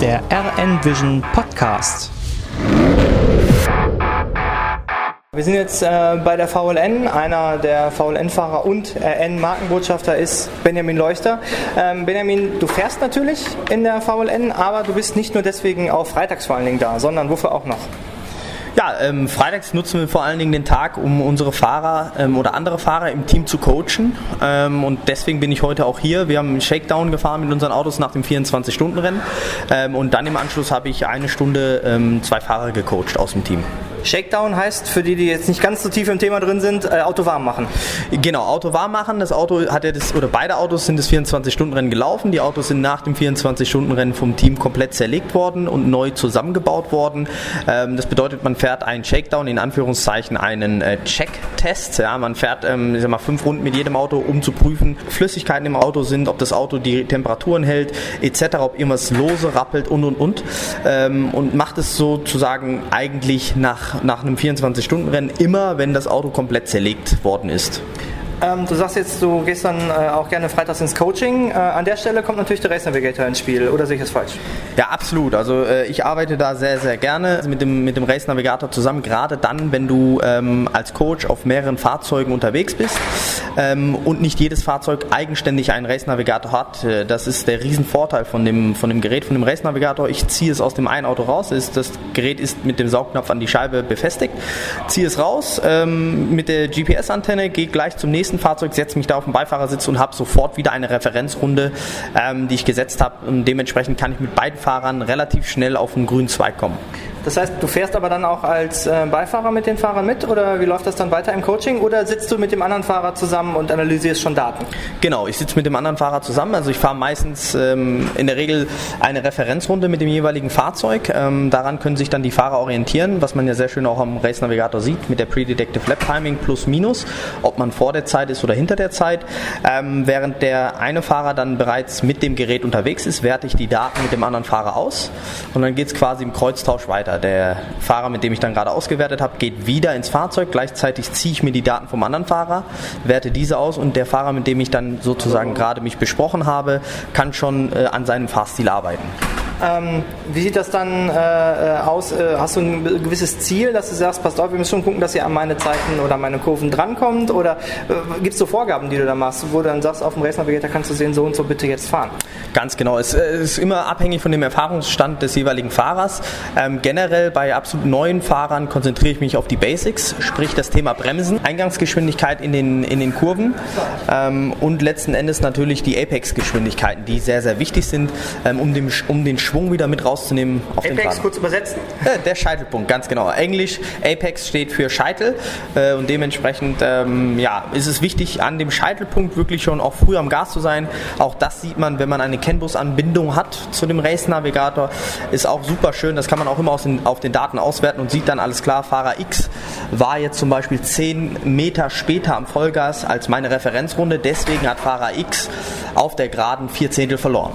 der RN Vision Podcast. Wir sind jetzt äh, bei der VLN. Einer der VLN-Fahrer und RN-Markenbotschafter ist Benjamin Leuchter. Ähm, Benjamin, du fährst natürlich in der VLN, aber du bist nicht nur deswegen auf Freitags vor allen Dingen da, sondern wofür auch noch? Ja, ähm, freitags nutzen wir vor allen Dingen den Tag, um unsere Fahrer ähm, oder andere Fahrer im Team zu coachen. Ähm, und deswegen bin ich heute auch hier. Wir haben einen Shakedown gefahren mit unseren Autos nach dem 24-Stunden-Rennen. Ähm, und dann im Anschluss habe ich eine Stunde ähm, zwei Fahrer gecoacht aus dem Team. Shakedown heißt, für die, die jetzt nicht ganz so tief im Thema drin sind, äh, Auto warm machen. Genau, Auto warm machen. Das Auto hat ja das, oder beide Autos sind das 24-Stunden-Rennen gelaufen. Die Autos sind nach dem 24-Stunden-Rennen vom Team komplett zerlegt worden und neu zusammengebaut worden. Ähm, das bedeutet, man fährt einen Shakedown, in Anführungszeichen einen äh, Check-Test. Ja, man fährt ähm, ich sag mal, fünf Runden mit jedem Auto, um zu prüfen, Flüssigkeiten im Auto sind, ob das Auto die Temperaturen hält, etc., ob irgendwas lose rappelt und und und. Ähm, und macht es sozusagen eigentlich nach nach, einem 24-Stunden-Rennen immer, wenn das Auto komplett zerlegt worden ist. Ähm, du sagst jetzt, du gehst dann äh, auch gerne freitags ins Coaching. Äh, an der Stelle kommt natürlich der Race Navigator ins Spiel, oder sehe ich das falsch? Ja, absolut. Also äh, ich arbeite da sehr, sehr gerne mit dem, mit dem Race Navigator zusammen, gerade dann, wenn du ähm, als Coach auf mehreren Fahrzeugen unterwegs bist ähm, und nicht jedes Fahrzeug eigenständig einen Race Navigator hat. Äh, das ist der Riesenvorteil von dem, von dem Gerät, von dem Race Navigator. Ich ziehe es aus dem einen Auto raus, ist, das Gerät ist mit dem Saugknopf an die Scheibe befestigt, ziehe es raus ähm, mit der GPS-Antenne, gehe gleich zum nächsten nächsten Fahrzeug, setze mich da auf den Beifahrersitz und habe sofort wieder eine Referenzrunde, ähm, die ich gesetzt habe. Und dementsprechend kann ich mit beiden Fahrern relativ schnell auf einen grünen Zweig kommen. Das heißt, du fährst aber dann auch als äh, Beifahrer mit den Fahrern mit oder wie läuft das dann weiter im Coaching oder sitzt du mit dem anderen Fahrer zusammen und analysierst schon Daten? Genau, ich sitze mit dem anderen Fahrer zusammen. Also ich fahre meistens ähm, in der Regel eine Referenzrunde mit dem jeweiligen Fahrzeug. Ähm, daran können sich dann die Fahrer orientieren, was man ja sehr schön auch am Race Navigator sieht mit der Predictive Lap Timing plus minus, ob man vor der Zeit ist oder hinter der Zeit. Ähm, während der eine Fahrer dann bereits mit dem Gerät unterwegs ist, werte ich die Daten mit dem anderen Fahrer aus und dann geht es quasi im Kreuztausch weiter. Der Fahrer, mit dem ich dann gerade ausgewertet habe, geht wieder ins Fahrzeug. Gleichzeitig ziehe ich mir die Daten vom anderen Fahrer, werte diese aus und der Fahrer, mit dem ich dann sozusagen gerade mich besprochen habe, kann schon äh, an seinem Fahrstil arbeiten. Ähm, wie sieht das dann äh, äh, aus? Äh, hast du ein gewisses Ziel, dass du sagst, passt auf, wir müssen schon gucken, dass ihr an meine Zeiten oder meine Kurven drankommt? Oder äh, gibt es so Vorgaben, die du da machst, wo du dann sagst, auf dem Race Navigator kannst du sehen, so und so bitte jetzt fahren? Ganz genau. Es äh, ist immer abhängig von dem Erfahrungsstand des jeweiligen Fahrers. Ähm, generell bei absolut neuen Fahrern konzentriere ich mich auf die Basics, sprich das Thema Bremsen, Eingangsgeschwindigkeit in den, in den Kurven ähm, und letzten Endes natürlich die Apex-Geschwindigkeiten, die sehr, sehr wichtig sind, ähm, um, den, um den Schwung wieder mit rauszunehmen auf Apex, den Apex kurz übersetzen? Äh, der Scheitelpunkt, ganz genau. Englisch, Apex steht für Scheitel äh, und dementsprechend ähm, ja, ist es wichtig, an dem Scheitelpunkt wirklich schon auch früh am Gas zu sein. Auch das sieht man, wenn man eine CAN-Bus-Anbindung hat zu dem Race-Navigator, ist auch super schön. Das kann man auch immer den, auf den Daten auswerten und sieht dann alles klar, Fahrer X war jetzt zum Beispiel 10 Meter später am Vollgas als meine Referenzrunde. Deswegen hat Fahrer X auf der Geraden vier Zehntel verloren.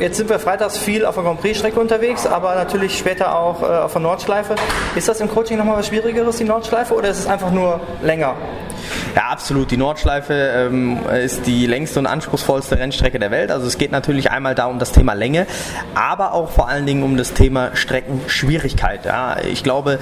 Jetzt sind wir freitags viel auf der Grand Prix-Strecke unterwegs, aber natürlich später auch äh, auf der Nordschleife. Ist das im Coaching nochmal was Schwierigeres, die Nordschleife, oder ist es einfach nur länger? Ja, absolut. Die Nordschleife ähm, ist die längste und anspruchsvollste Rennstrecke der Welt. Also es geht natürlich einmal da um das Thema Länge, aber auch vor allen Dingen um das Thema Streckenschwierigkeit. Ja, ich glaube,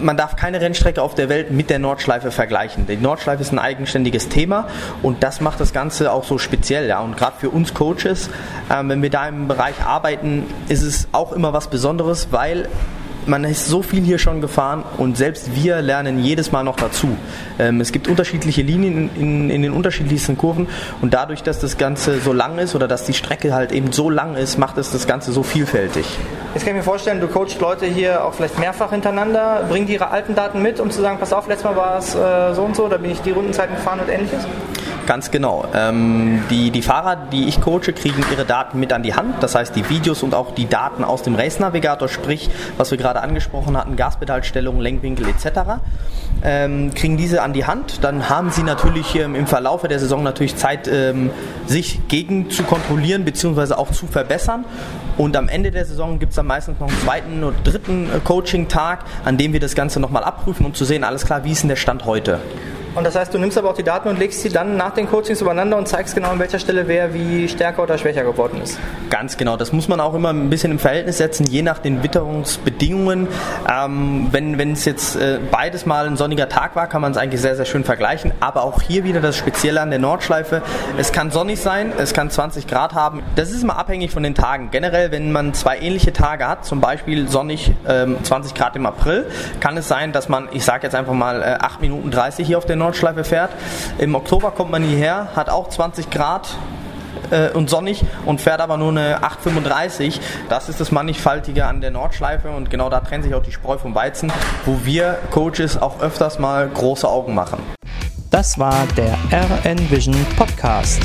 man darf keine Rennstrecke auf der Welt mit der Nordschleife vergleichen. Die Nordschleife ist ein eigenständiges Thema und das macht das Ganze auch so speziell. Ja. Und gerade für uns Coaches, äh, wenn wir da im Bereich arbeiten, ist es auch immer was Besonderes, weil man ist so viel hier schon gefahren und selbst wir lernen jedes Mal noch dazu. Ähm, es gibt unterschiedliche Linien in, in, den unterschiedlichsten Kurven und dadurch, dass das Ganze so lang ist oder dass die Strecke halt eben so lang ist, macht es das Ganze so vielfältig. Jetzt kann ich mir vorstellen, du coachst Leute hier auch vielleicht mehrfach hintereinander, bringen die ihre alten Daten mit, um zu sagen, pass auf, letztes Mal war es äh, so und so, da bin ich die Rundenzeiten gefahren und ähnliches? Ganz genau. Ähm, die, die Fahrer, die ich coache, kriegen ihre Daten mit an die Hand. Das heißt, die Videos und auch die Daten aus dem Race Navigator, sprich, was wir gerade angesprochen hatten, Gaspedalstellung, Lenkwinkel etc., ähm, kriegen diese an die Hand. Dann haben sie natürlich ähm, im Verlauf der Saison natürlich Zeit, ähm, sich gegen zu kontrollieren bzw. auch zu verbessern. Und am Ende der Saison gibt es dann meistens noch einen zweiten oder dritten äh, Coaching-Tag, an dem wir das Ganze nochmal abprüfen, um zu sehen, alles klar, wie ist denn der Stand heute? Und das heißt, du nimmst aber auch die Daten und legst sie dann nach den Coachings übereinander und zeigst genau, an welcher Stelle wer wie stärker oder schwächer geworden ist. Ganz genau. Das muss man auch immer ein bisschen im Verhältnis setzen, je nach den Witterungsbedingungen. Ähm, wenn es jetzt äh, beides mal ein sonniger Tag war, kann man es eigentlich sehr, sehr schön vergleichen. Aber auch hier wieder das Spezielle an der Nordschleife. Es kann sonnig sein, es kann 20 Grad haben. Das ist immer abhängig von den Tagen. Generell, wenn man zwei ähnliche Tage hat, zum Beispiel sonnig ähm, 20 Grad im April, kann es sein, dass man, ich sage jetzt einfach mal, äh, 8 Minuten 30 hier auf der Nordschleife fährt. Im Oktober kommt man hierher, hat auch 20 Grad äh, und sonnig und fährt aber nur eine 835. Das ist das Mannigfaltige an der Nordschleife und genau da trennt sich auch die Spreu vom Weizen, wo wir Coaches auch öfters mal große Augen machen. Das war der RN Vision Podcast.